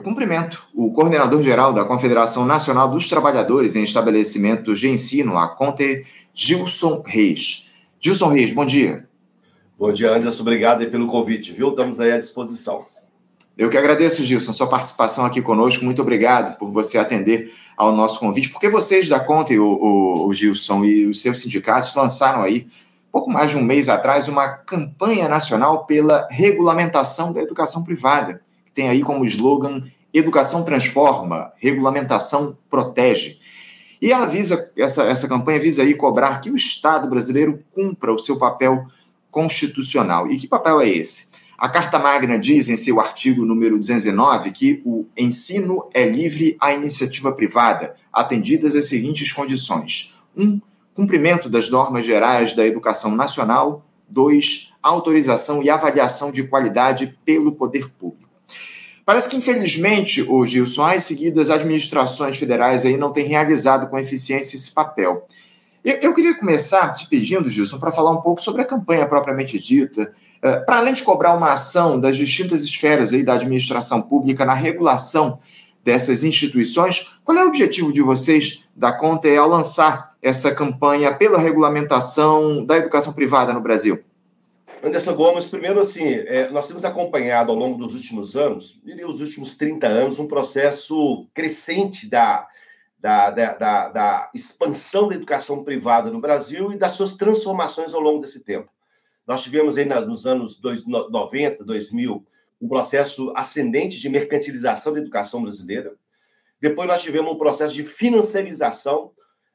Eu cumprimento o coordenador-geral da Confederação Nacional dos Trabalhadores em Estabelecimentos de Ensino, a Conte, Gilson Reis. Gilson Reis, bom dia. Bom dia, Anderson. Obrigado pelo convite, viu? Estamos aí à disposição. Eu que agradeço, Gilson, sua participação aqui conosco. Muito obrigado por você atender ao nosso convite, porque vocês da Conte, o, o, o Gilson, e os seus sindicatos lançaram aí, pouco mais de um mês atrás, uma campanha nacional pela regulamentação da educação privada tem aí como slogan Educação transforma, regulamentação protege. E ela visa, essa, essa campanha visa aí cobrar que o Estado brasileiro cumpra o seu papel constitucional. E que papel é esse? A Carta Magna diz em seu artigo número 209 que o ensino é livre à iniciativa privada, atendidas as seguintes condições: 1. Um, cumprimento das normas gerais da educação nacional. 2. Autorização e avaliação de qualidade pelo poder público. Parece que, infelizmente, o Gilson, as seguidas administrações federais aí não têm realizado com eficiência esse papel. Eu, eu queria começar te pedindo, Gilson, para falar um pouco sobre a campanha propriamente dita, uh, para além de cobrar uma ação das distintas esferas aí da administração pública na regulação dessas instituições, qual é o objetivo de vocês da Conta ao lançar essa campanha pela regulamentação da educação privada no Brasil? Anderson Gomes, primeiro, assim, é, nós temos acompanhado ao longo dos últimos anos, diria os últimos 30 anos, um processo crescente da, da, da, da, da expansão da educação privada no Brasil e das suas transformações ao longo desse tempo. Nós tivemos aí nos anos 90, 2000, um processo ascendente de mercantilização da educação brasileira. Depois nós tivemos um processo de financiarização,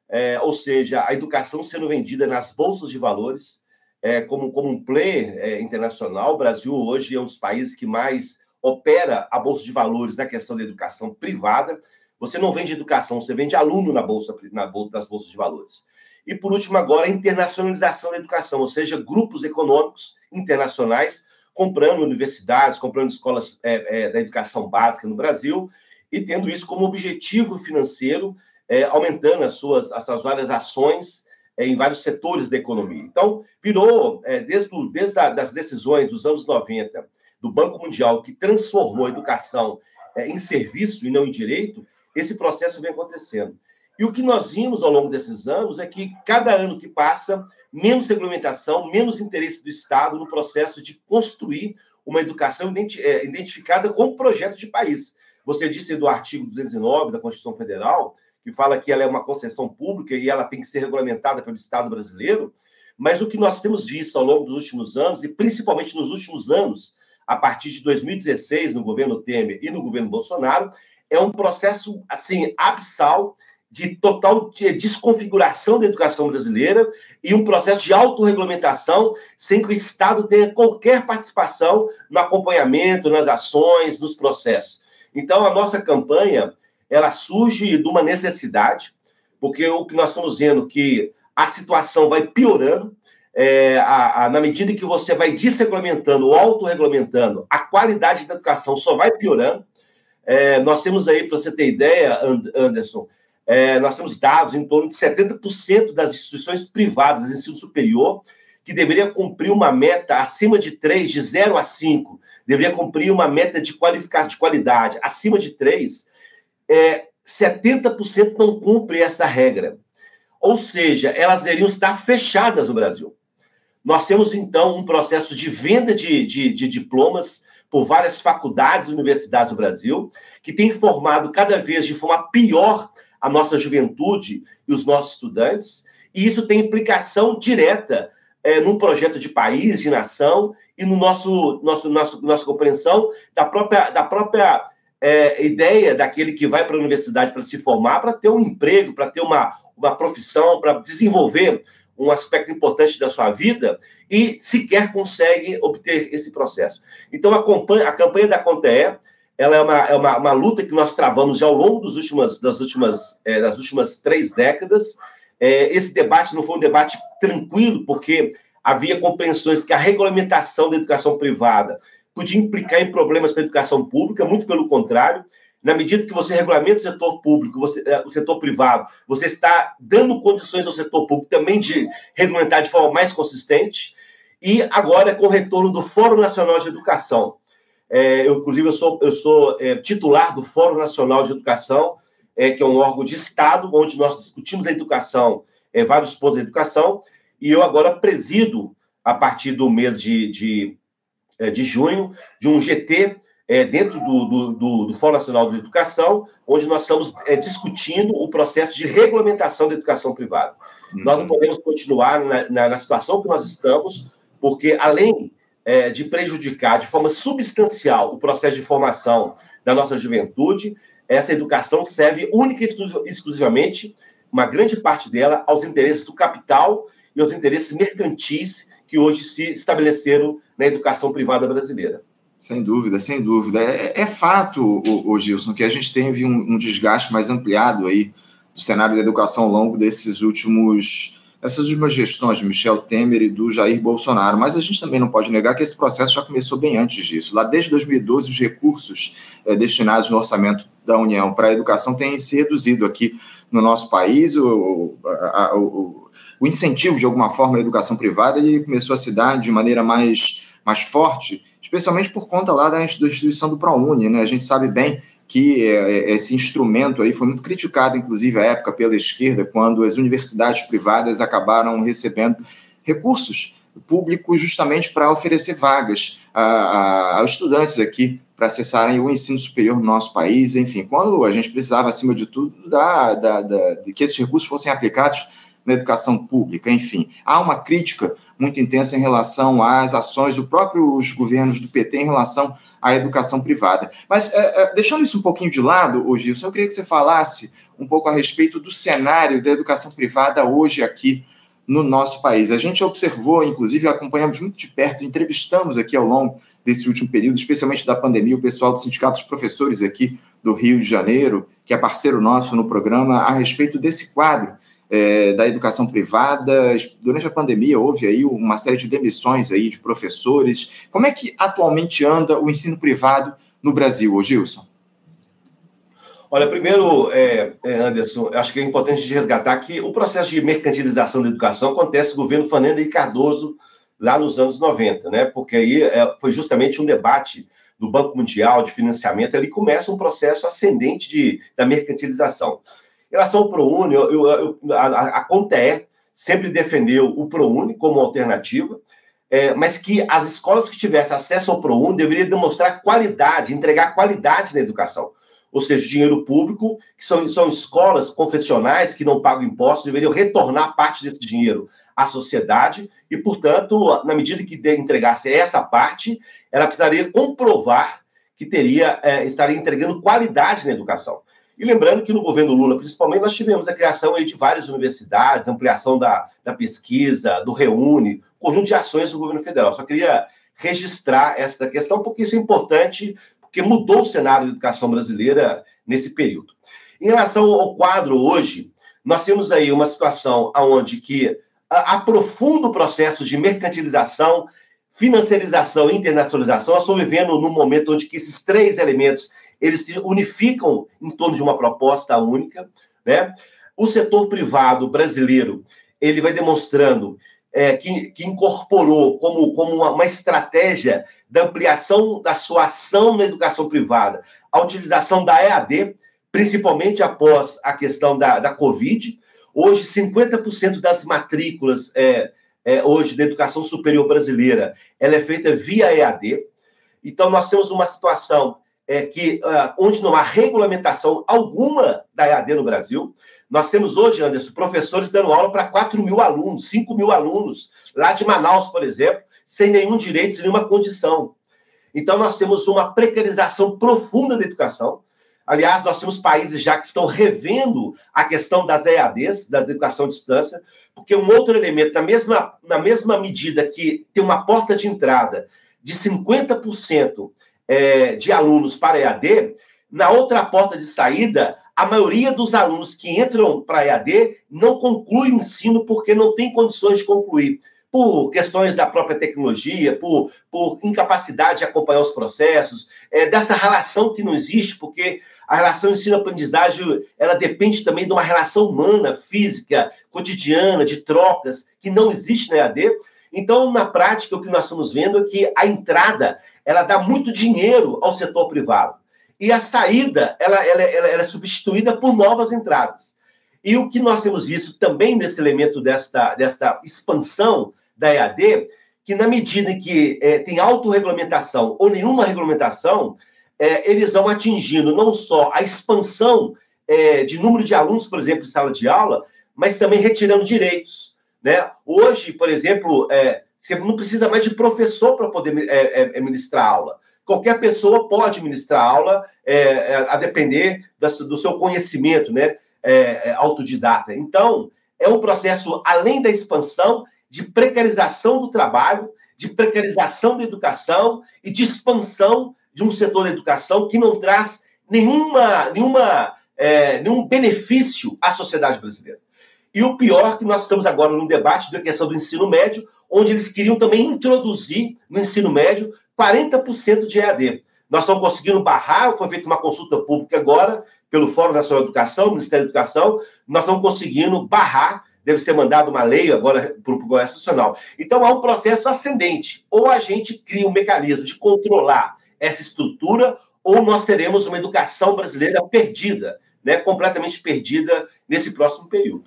é, ou seja, a educação sendo vendida nas bolsas de valores, é, como, como um player é, internacional. O Brasil hoje é um dos países que mais opera a Bolsa de Valores na questão da educação privada. Você não vende educação, você vende aluno na bolsa, na bolsa das bolsas de valores. E por último, agora, a internacionalização da educação, ou seja, grupos econômicos internacionais comprando universidades, comprando escolas é, é, da educação básica no Brasil e tendo isso como objetivo financeiro, é, aumentando as suas, as suas várias ações em vários setores da economia. Então, virou, é, desde, desde a, das decisões dos anos 90 do Banco Mundial, que transformou a educação é, em serviço e não em direito, esse processo vem acontecendo. E o que nós vimos ao longo desses anos é que, cada ano que passa, menos regulamentação, menos interesse do Estado no processo de construir uma educação é, identificada como projeto de país. Você disse do artigo 209 da Constituição Federal, que fala que ela é uma concessão pública e ela tem que ser regulamentada pelo Estado brasileiro, mas o que nós temos visto ao longo dos últimos anos, e principalmente nos últimos anos, a partir de 2016, no governo Temer e no governo Bolsonaro, é um processo, assim, abissal de total desconfiguração da educação brasileira e um processo de autorregulamentação sem que o Estado tenha qualquer participação no acompanhamento, nas ações, nos processos. Então, a nossa campanha ela surge de uma necessidade, porque o que nós estamos vendo que a situação vai piorando, é, a, a, na medida que você vai desregulamentando autorregulamentando, a qualidade da educação só vai piorando. É, nós temos aí, para você ter ideia, Anderson, é, nós temos dados em torno de 70% das instituições privadas de ensino superior que deveria cumprir uma meta acima de 3, de 0 a 5, deveria cumprir uma meta de qualificação de qualidade acima de 3, é, 70% não cumpre essa regra. Ou seja, elas deveriam estar fechadas no Brasil. Nós temos, então, um processo de venda de, de, de diplomas por várias faculdades e universidades do Brasil, que tem formado cada vez de forma pior a nossa juventude e os nossos estudantes, e isso tem implicação direta é, num projeto de país, de nação, e no nosso, nosso, nosso nossa compreensão da própria, da própria é, ideia daquele que vai para a universidade para se formar, para ter um emprego, para ter uma, uma profissão, para desenvolver um aspecto importante da sua vida e sequer consegue obter esse processo. Então, a, a campanha da Conte ela é, uma, é uma, uma, luta que nós travamos já ao longo dos últimas, das, últimas, é, das últimas três décadas. É, esse debate não foi um debate tranquilo, porque havia compreensões que a regulamentação da educação privada podia implicar em problemas para a educação pública, muito pelo contrário. Na medida que você regulamenta o setor público, você, eh, o setor privado, você está dando condições ao setor público também de regulamentar de forma mais consistente. E agora, com o retorno do Fórum Nacional de Educação, É, eu, inclusive, eu sou, eu sou é, titular do Fórum Nacional de Educação, é, que é um órgão de Estado, onde nós discutimos a educação, vários pontos da educação, e eu agora presido, a partir do mês de, de, de junho, de um GT é, dentro do, do, do, do, Fórum Nacional de Educação, onde nós estamos é, discutindo o processo de regulamentação da educação privada. Uhum. Nós não podemos continuar na, na, na, situação que nós estamos, porque além é, de prejudicar de forma substancial o processo de formação da nossa juventude, essa educação serve única e exclusivamente, uma grande parte dela, aos interesses do capital e aos interesses mercantis que hoje se estabeleceram na educação privada brasileira. Sem dúvida, sem dúvida. É, é fato, o, o, Gilson, que a gente teve um, um, desgaste mais ampliado aí do cenário da educação ao longo desses últimos essas últimas gestões de Michel Temer e do Jair Bolsonaro, mas a gente também não pode negar que esse processo já começou bem antes disso. Lá desde 2012, os recursos é, destinados no orçamento da União para a educação têm se reduzido aqui no nosso país. O, a, o incentivo, de alguma forma, à educação privada ele começou a se dar de maneira mais, mais forte especialmente por conta lá da instituição do ProUni, né? A gente sabe bem que é, esse instrumento aí foi muito criticado, inclusive, à época, pela esquerda, quando as universidades privadas acabaram recebendo recursos públicos justamente para oferecer vagas a, a, a estudantes aqui para acessarem o ensino superior no nosso país, enfim, quando a gente precisava, acima de tudo, da, da, da, de que esses recursos fossem aplicados na educação pública, enfim. Há uma crítica muito intensa em relação às ações dos próprios governos do PT em relação à educação privada. Mas, é, é, deixando isso um pouquinho de lado, Gilson, eu queria que você falasse um pouco a respeito do cenário da educação privada hoje aqui no nosso país. A gente observou, inclusive, acompanhamos muito de perto, entrevistamos aqui ao longo desse último período, especialmente da pandemia, o pessoal do Sindicato dos Professores aqui do Rio de Janeiro, que é parceiro nosso no programa, a respeito desse quadro é, da educação privada. Durante a pandemia houve aí uma série de demissões aí de professores. Como é que atualmente anda o ensino privado no Brasil, Gilson? Olha, primeiro, é, é, Anderson, acho que é importante resgatar que o processo de mercantilização da educação acontece no governo Fernando e Cardoso lá nos anos 90, né? Porque aí é, foi justamente um debate do Banco Mundial de financiamento, ali começa um processo ascendente de, da mercantilização. Relação ao ProUni, eu, eu, a, a CONTE sempre defendeu o ProUni como alternativa, é, mas que as escolas que tivessem acesso ao ProUni deveriam demonstrar qualidade, entregar qualidade na educação. Ou seja, dinheiro público, que são, são escolas confessionais que não pagam impostos, deveriam retornar parte desse dinheiro à sociedade e, portanto, na medida que entregasse essa parte, ela precisaria comprovar que teria é, estaria entregando qualidade na educação. E lembrando que no governo Lula, principalmente, nós tivemos a criação de várias universidades, ampliação da, da pesquisa, do Reúne, conjunto de ações do governo federal. Só queria registrar esta questão, porque isso é importante, porque mudou o cenário da educação brasileira nesse período. Em relação ao quadro hoje, nós temos aí uma situação onde que aprofunda o processo de mercantilização, financiarização e internacionalização. Nós estamos vivendo num momento onde que esses três elementos eles se unificam em torno de uma proposta única, né? O setor privado brasileiro ele vai demonstrando é, que, que, incorporou como, como uma, uma, estratégia da ampliação da sua ação na educação privada a utilização da EAD, principalmente após a questão da, da Covid. Hoje, 50% das matrículas é, é, hoje da educação superior brasileira ela é feita via EAD. Então, nós temos uma situação é, que uh, onde não há regulamentação alguma da EAD no Brasil. Nós temos hoje, Anderson, professores dando aula para 4 mil alunos, 5 mil alunos, lá de Manaus, por exemplo, sem nenhum direito, nenhuma condição. Então, nós temos uma precarização profunda da educação. Aliás, nós temos países já que estão revendo a questão das EADs, da educação à distância, porque um outro elemento, na mesma, na mesma medida que tem uma porta de entrada de 50% é, de alunos para EAD, na outra porta de saída, a maioria dos alunos que entram para EAD não conclui o ensino porque não tem condições de concluir, por questões da própria tecnologia, por, por incapacidade de acompanhar os processos, é, dessa relação que não existe, porque a relação ensino-aprendizagem ela depende também de uma relação humana, física, cotidiana, de trocas, que não existe na EAD. Então, na prática, o que nós estamos vendo é que a entrada ela dá muito dinheiro ao setor privado. E a saída ela, ela, ela, ela é substituída por novas entradas. E o que nós temos visto também nesse elemento desta, desta expansão da EAD, que na medida em que é, tem autorregulamentação ou nenhuma regulamentação, é, eles vão atingindo não só a expansão é, de número de alunos, por exemplo, em sala de aula, mas também retirando direitos. Né? Hoje, por exemplo, é, você não precisa mais de professor para poder é, é, é, ministrar aula. Qualquer pessoa pode ministrar aula, a depender do seu conhecimento né? autodidata. Então, é um processo, além da expansão, de precarização do trabalho, de precarização da educação e de expansão de um setor da educação que não traz nenhuma, nenhuma, é, nenhum benefício à sociedade brasileira. E o pior que nós estamos agora no debate da questão do ensino médio, onde eles queriam também introduzir no ensino médio 40% de EAD. Nós estamos conseguindo barrar, foi feita uma consulta pública agora pelo Fórum Nacional de Educação, Ministério da Educação, nós estamos conseguindo barrar deve ser mandada uma lei agora para o Congresso Nacional. Então há um processo ascendente. Ou a gente cria um mecanismo de controlar essa estrutura, ou nós teremos uma educação brasileira perdida, né, completamente perdida nesse próximo período.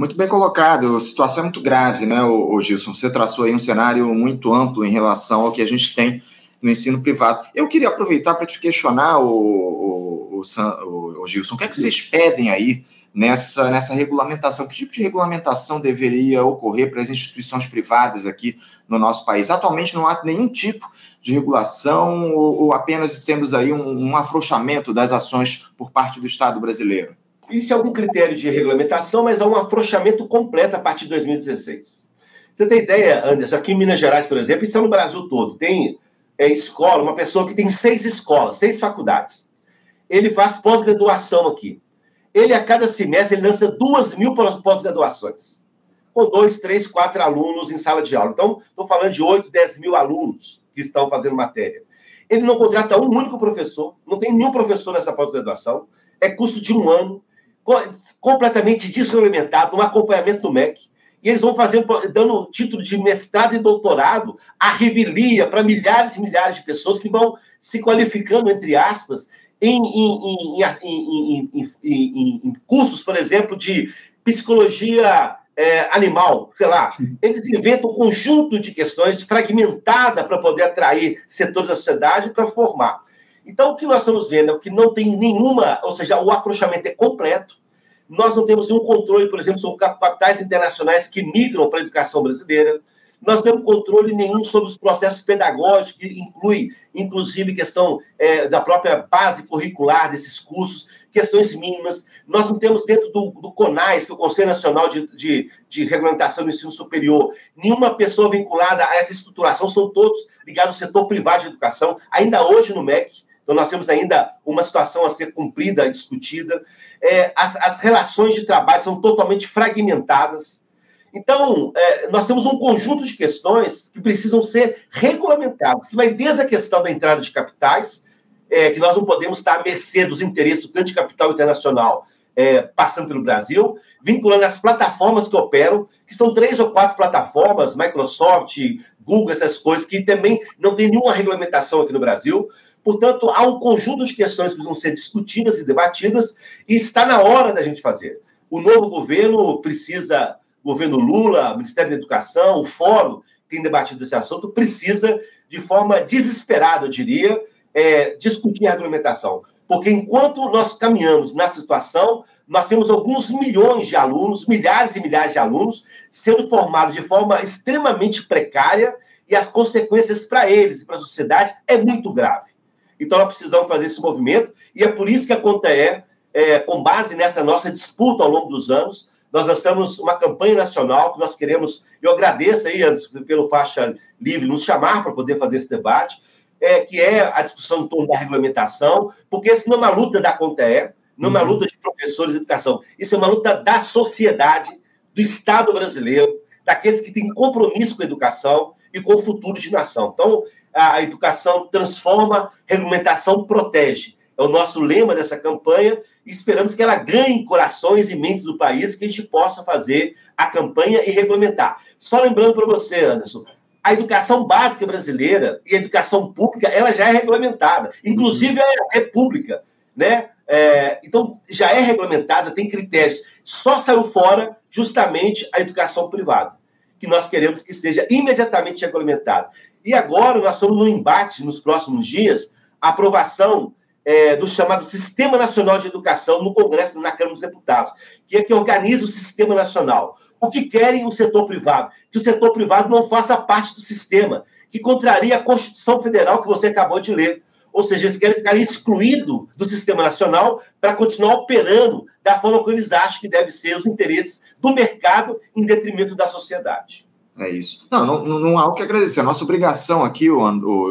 Muito bem colocado. A situação é muito grave, né, o, Gilson? Você traçou aí um cenário muito amplo em relação ao que a gente tem no ensino privado. Eu queria aproveitar para te questionar, o, o, o, o Gilson, o que é que vocês pedem aí nessa, nessa regulamentação. Que tipo de regulamentação deveria ocorrer para as instituições privadas aqui no nosso país? Atualmente não há nenhum tipo de regulação ou, ou apenas temos aí um, um afrouxamento das ações por parte do Estado brasileiro? Isso é algum critério de regulamentação, mas há um afrouxamento completo a partir de 2016. Você tem ideia, Anderson? Aqui em Minas Gerais, por exemplo, isso é no Brasil todo. Tem é, escola, uma pessoa que tem seis escolas, seis faculdades. Ele faz pós-graduação aqui ele a cada semestre ele lança duas mil pós-graduações, com dois, três, quatro alunos em sala de aula. Então, estou falando de oito, dez mil alunos que estão fazendo matéria. Ele não contrata um único professor, não tem nenhum professor nessa pós-graduação, é custo de um ano, completamente desregulamentado, um acompanhamento do MEC. E eles vão fazer, dando título de mestrado e doutorado, a revelia para milhares e milhares de pessoas que vão se qualificando, entre aspas, em, em, em, em cursos, por exemplo, de psicologia é, animal, sei lá. Eles inventam um conjunto de questões fragmentada para poder atrair setores da sociedade para formar. Então, o que nós estamos vendo é que não tem nenhuma, ou seja, o afrouxamento é completo. Nós não temos nenhum controle, por exemplo, sobre capitais internacionais que migram para a educação brasileira. Nós não temos controle nenhum sobre os processos pedagógicos, que inclui, inclusive, questão é, da própria base curricular desses cursos, questões mínimas. Nós não temos dentro do, do que é o Conselho Nacional de, de, de Regulamentação do Ensino Superior, nenhuma pessoa vinculada a essa estruturação, são todos ligados ao setor privado de educação, ainda hoje no MEC. Então, nós temos ainda uma situação a ser cumprida discutida. É, as, as relações de trabalho são totalmente fragmentadas. Então, é, nós temos um conjunto de questões que precisam ser regulamentadas, que vai desde a questão da entrada de capitais, é, que nós não podemos estar à mercê dos interesses do grande capital internacional é, passando pelo Brasil, vinculando as plataformas que operam, que são três ou quatro plataformas, Microsoft, Google, essas coisas, que também não tem nenhuma regulamentação aqui no Brasil. Portanto, há um conjunto de questões que precisam ser discutidas e debatidas, e está na hora da gente fazer. O novo governo precisa governo Lula, Ministério da Educação, o Fórum tem debatido esse assunto, precisa, de forma desesperada, eu diria, é, discutir a regulamentação. Porque enquanto nós caminhamos na situação, nós temos alguns milhões de alunos, milhares e milhares de alunos, sendo formados de forma extremamente precária e as consequências para eles e para a sociedade é muito grave. Então, nós precisamos fazer esse movimento e é por isso que a Conta é, com base nessa nossa disputa ao longo dos anos, nós lançamos uma campanha nacional que nós queremos. Eu agradeço aí, antes, pelo Faixa Livre, nos chamar para poder fazer esse debate, é, que é a discussão em torno da regulamentação, porque isso não é uma luta da CONTE, não é uma uhum. luta de professores de educação, isso é uma luta da sociedade, do Estado brasileiro, daqueles que têm compromisso com a educação e com o futuro de nação. Então, a educação transforma, a regulamentação protege. É o nosso lema dessa campanha e esperamos que ela ganhe corações e mentes do país, que a gente possa fazer a campanha e regulamentar. Só lembrando para você, Anderson, a educação básica brasileira e a educação pública, ela já é regulamentada, inclusive a república, né? É, então, já é regulamentada, tem critérios. Só saiu fora justamente a educação privada, que nós queremos que seja imediatamente regulamentada. E agora nós estamos no embate, nos próximos dias, a aprovação é, do chamado Sistema Nacional de Educação no Congresso, na Câmara dos Deputados, que é que organiza o Sistema Nacional. O que querem o setor privado? Que o setor privado não faça parte do sistema, que contraria a Constituição Federal que você acabou de ler. Ou seja, eles querem ficar excluídos do sistema nacional para continuar operando da forma que eles acham que deve ser os interesses do mercado em detrimento da sociedade. É isso. Não, não, não há o que agradecer. A nossa obrigação aqui, o,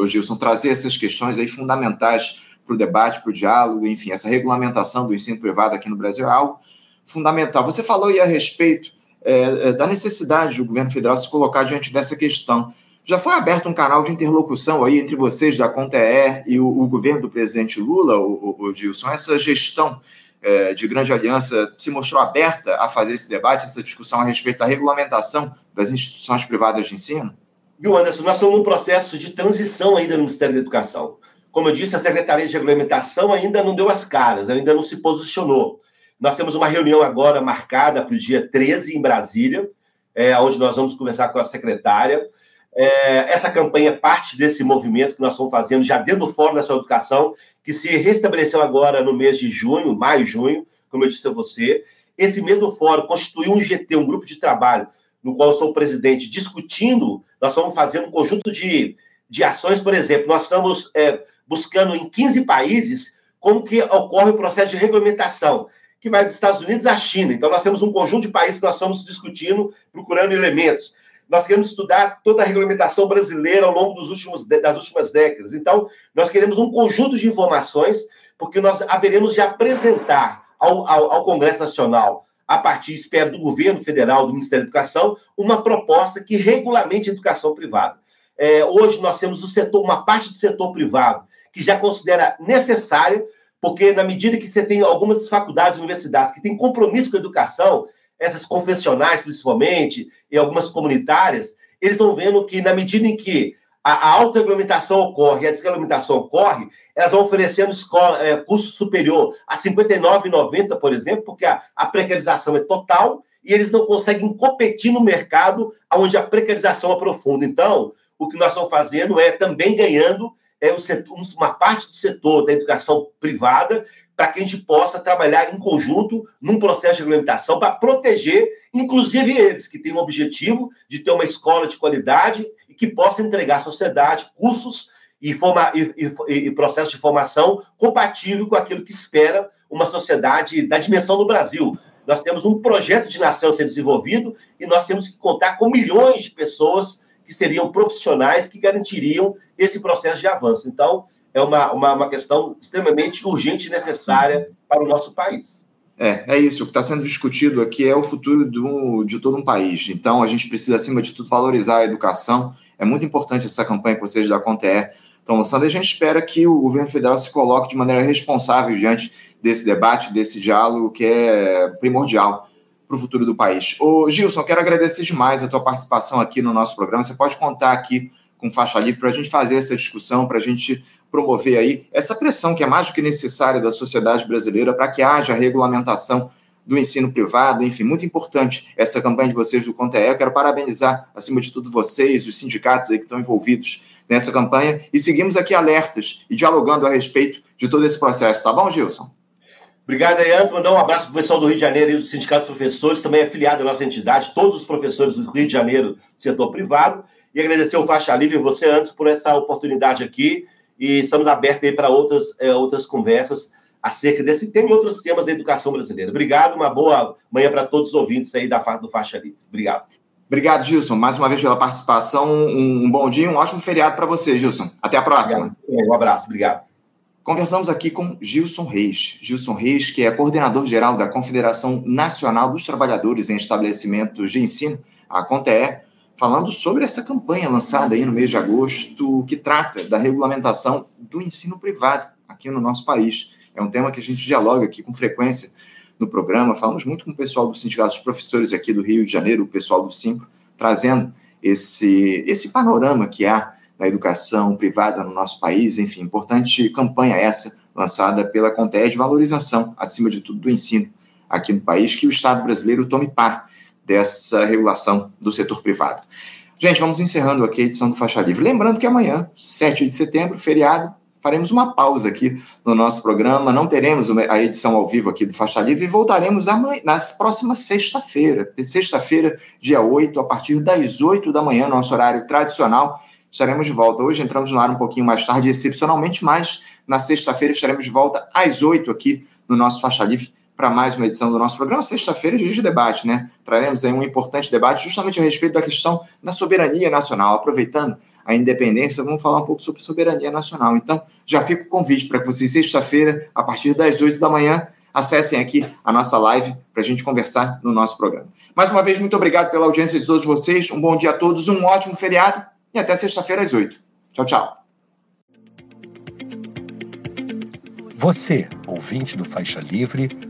o Gilson, trazer essas questões aí fundamentais para o debate, para o diálogo, enfim, essa regulamentação do ensino privado aqui no Brasil é algo fundamental. Você falou aí a respeito é, é, da necessidade do governo federal se colocar diante dessa questão. Já foi aberto um canal de interlocução aí entre vocês da CONTER e o, o governo do presidente Lula, o, o, o Gilson? Essa gestão é, de grande aliança se mostrou aberta a fazer esse debate, essa discussão a respeito da regulamentação das instituições privadas de ensino? Viu, Anderson, nós estamos num processo de transição ainda no Ministério da Educação. Como eu disse, a Secretaria de Regulamentação ainda não deu as caras, ainda não se posicionou. Nós temos uma reunião agora marcada para o dia 13 em Brasília, é, onde nós vamos conversar com a secretária. É, essa campanha é parte desse movimento que nós estamos fazendo já dentro do Fórum Nacional Educação, que se restabeleceu agora no mês de junho, maio, junho, como eu disse a você. Esse mesmo fórum constituiu um GT, um grupo de trabalho, no qual eu sou presidente, discutindo, nós estamos fazendo um conjunto de, de ações, por exemplo, nós estamos é, buscando em 15 países como que ocorre o processo de regulamentação que vai dos Estados Unidos à China. Então, nós temos um conjunto de países que nós estamos discutindo, procurando elementos. Nós queremos estudar toda a regulamentação brasileira ao longo dos últimos, das últimas décadas. Então, nós queremos um conjunto de informações, porque nós haveremos de apresentar ao, ao, ao Congresso Nacional, a partir, espero, do governo federal, do Ministério da Educação, uma proposta que regulamente a educação privada. É, hoje nós temos o setor, uma parte do setor privado que já considera necessária porque na medida que você tem algumas faculdades, universidades que têm compromisso com a educação, essas confessionais principalmente, e algumas comunitárias, eles estão vendo que na medida em que a, a autorregulamentação ocorre, a desregulamentação ocorre, elas vão oferecendo escola, é, custo superior a R$ 59,90, por exemplo, porque a, a precarização é total e eles não conseguem competir no mercado onde a precarização aprofunda. Então, o que nós estamos fazendo é também ganhando é, setor, uma parte do setor da educação privada para que a gente possa trabalhar em conjunto num processo de regulamentação para proteger, inclusive eles, que têm o objetivo de ter uma escola de qualidade e que possa entregar à sociedade cursos e, forma, e, e, e processo de formação compatível com aquilo que espera uma sociedade da dimensão do Brasil. Nós temos um projeto de nação a ser desenvolvido e nós temos que contar com milhões de pessoas que seriam profissionais que garantiriam esse processo de avanço. Então, é uma, uma, uma questão extremamente urgente e necessária para o nosso país. É, é isso. O que está sendo discutido aqui é o futuro do, de todo um país. Então, a gente precisa, acima de tudo, valorizar a educação. É muito importante essa campanha que vocês da Conte estão lançando. E a gente espera que o governo federal se coloque de maneira responsável diante desse debate, desse diálogo que é primordial para o futuro do país. Ô, Gilson, quero agradecer demais a tua participação aqui no nosso programa. Você pode contar aqui com faixa livre para a gente fazer essa discussão, para a gente promover aí essa pressão que é mais do que necessária da sociedade brasileira para que haja regulamentação do ensino privado, enfim, muito importante essa campanha de vocês do Conte Eu quero parabenizar, acima de tudo, vocês, os sindicatos aí que estão envolvidos nessa campanha, e seguimos aqui alertas e dialogando a respeito de todo esse processo, tá bom, Gilson? Obrigado, Leandro. Mandar um abraço para o pessoal do Rio de Janeiro e do Sindicato dos Professores, também afiliado à nossa entidade, todos os professores do Rio de Janeiro, setor privado. E agradecer ao Faixa Livre e você, antes, por essa oportunidade aqui. E estamos abertos aí para outras, é, outras conversas acerca desse tema e outros temas da educação brasileira. Obrigado, uma boa manhã para todos os ouvintes aí da, do Faixa Livre. Obrigado. Obrigado, Gilson, mais uma vez pela participação. Um, um bom dia, um ótimo feriado para você, Gilson. Até a próxima. Obrigado. Um abraço, obrigado. Conversamos aqui com Gilson Reis. Gilson Reis, que é coordenador-geral da Confederação Nacional dos Trabalhadores em Estabelecimentos de Ensino, a CONTEE, falando sobre essa campanha lançada aí no mês de agosto, que trata da regulamentação do ensino privado aqui no nosso país. É um tema que a gente dialoga aqui com frequência no programa. Falamos muito com o pessoal do Sindicato dos Professores aqui do Rio de Janeiro, o pessoal do Simpro, trazendo esse, esse panorama que há na educação privada no nosso país. Enfim, importante campanha essa lançada pela Contea de valorização, acima de tudo, do ensino aqui no país, que o Estado brasileiro tome par dessa regulação do setor privado. Gente, vamos encerrando aqui a edição do Faixa Livre. Lembrando que amanhã, 7 de setembro, feriado, faremos uma pausa aqui no nosso programa, não teremos a edição ao vivo aqui do Faixa Livre e voltaremos amanhã, na próxima sexta-feira, sexta-feira, dia 8, a partir das 8 da manhã, nosso horário tradicional, estaremos de volta. Hoje entramos no ar um pouquinho mais tarde, excepcionalmente, mas na sexta-feira estaremos de volta às 8 aqui no nosso Faixa Livre para mais uma edição do nosso programa. Sexta-feira, dia de debate, né? Traremos aí um importante debate justamente a respeito da questão da soberania nacional. Aproveitando a independência, vamos falar um pouco sobre soberania nacional. Então, já fica o convite para que vocês, sexta-feira, a partir das 8 da manhã, acessem aqui a nossa live para a gente conversar no nosso programa. Mais uma vez, muito obrigado pela audiência de todos vocês. Um bom dia a todos, um ótimo feriado e até sexta-feira às 8. Tchau, tchau. Você, ouvinte do Faixa Livre,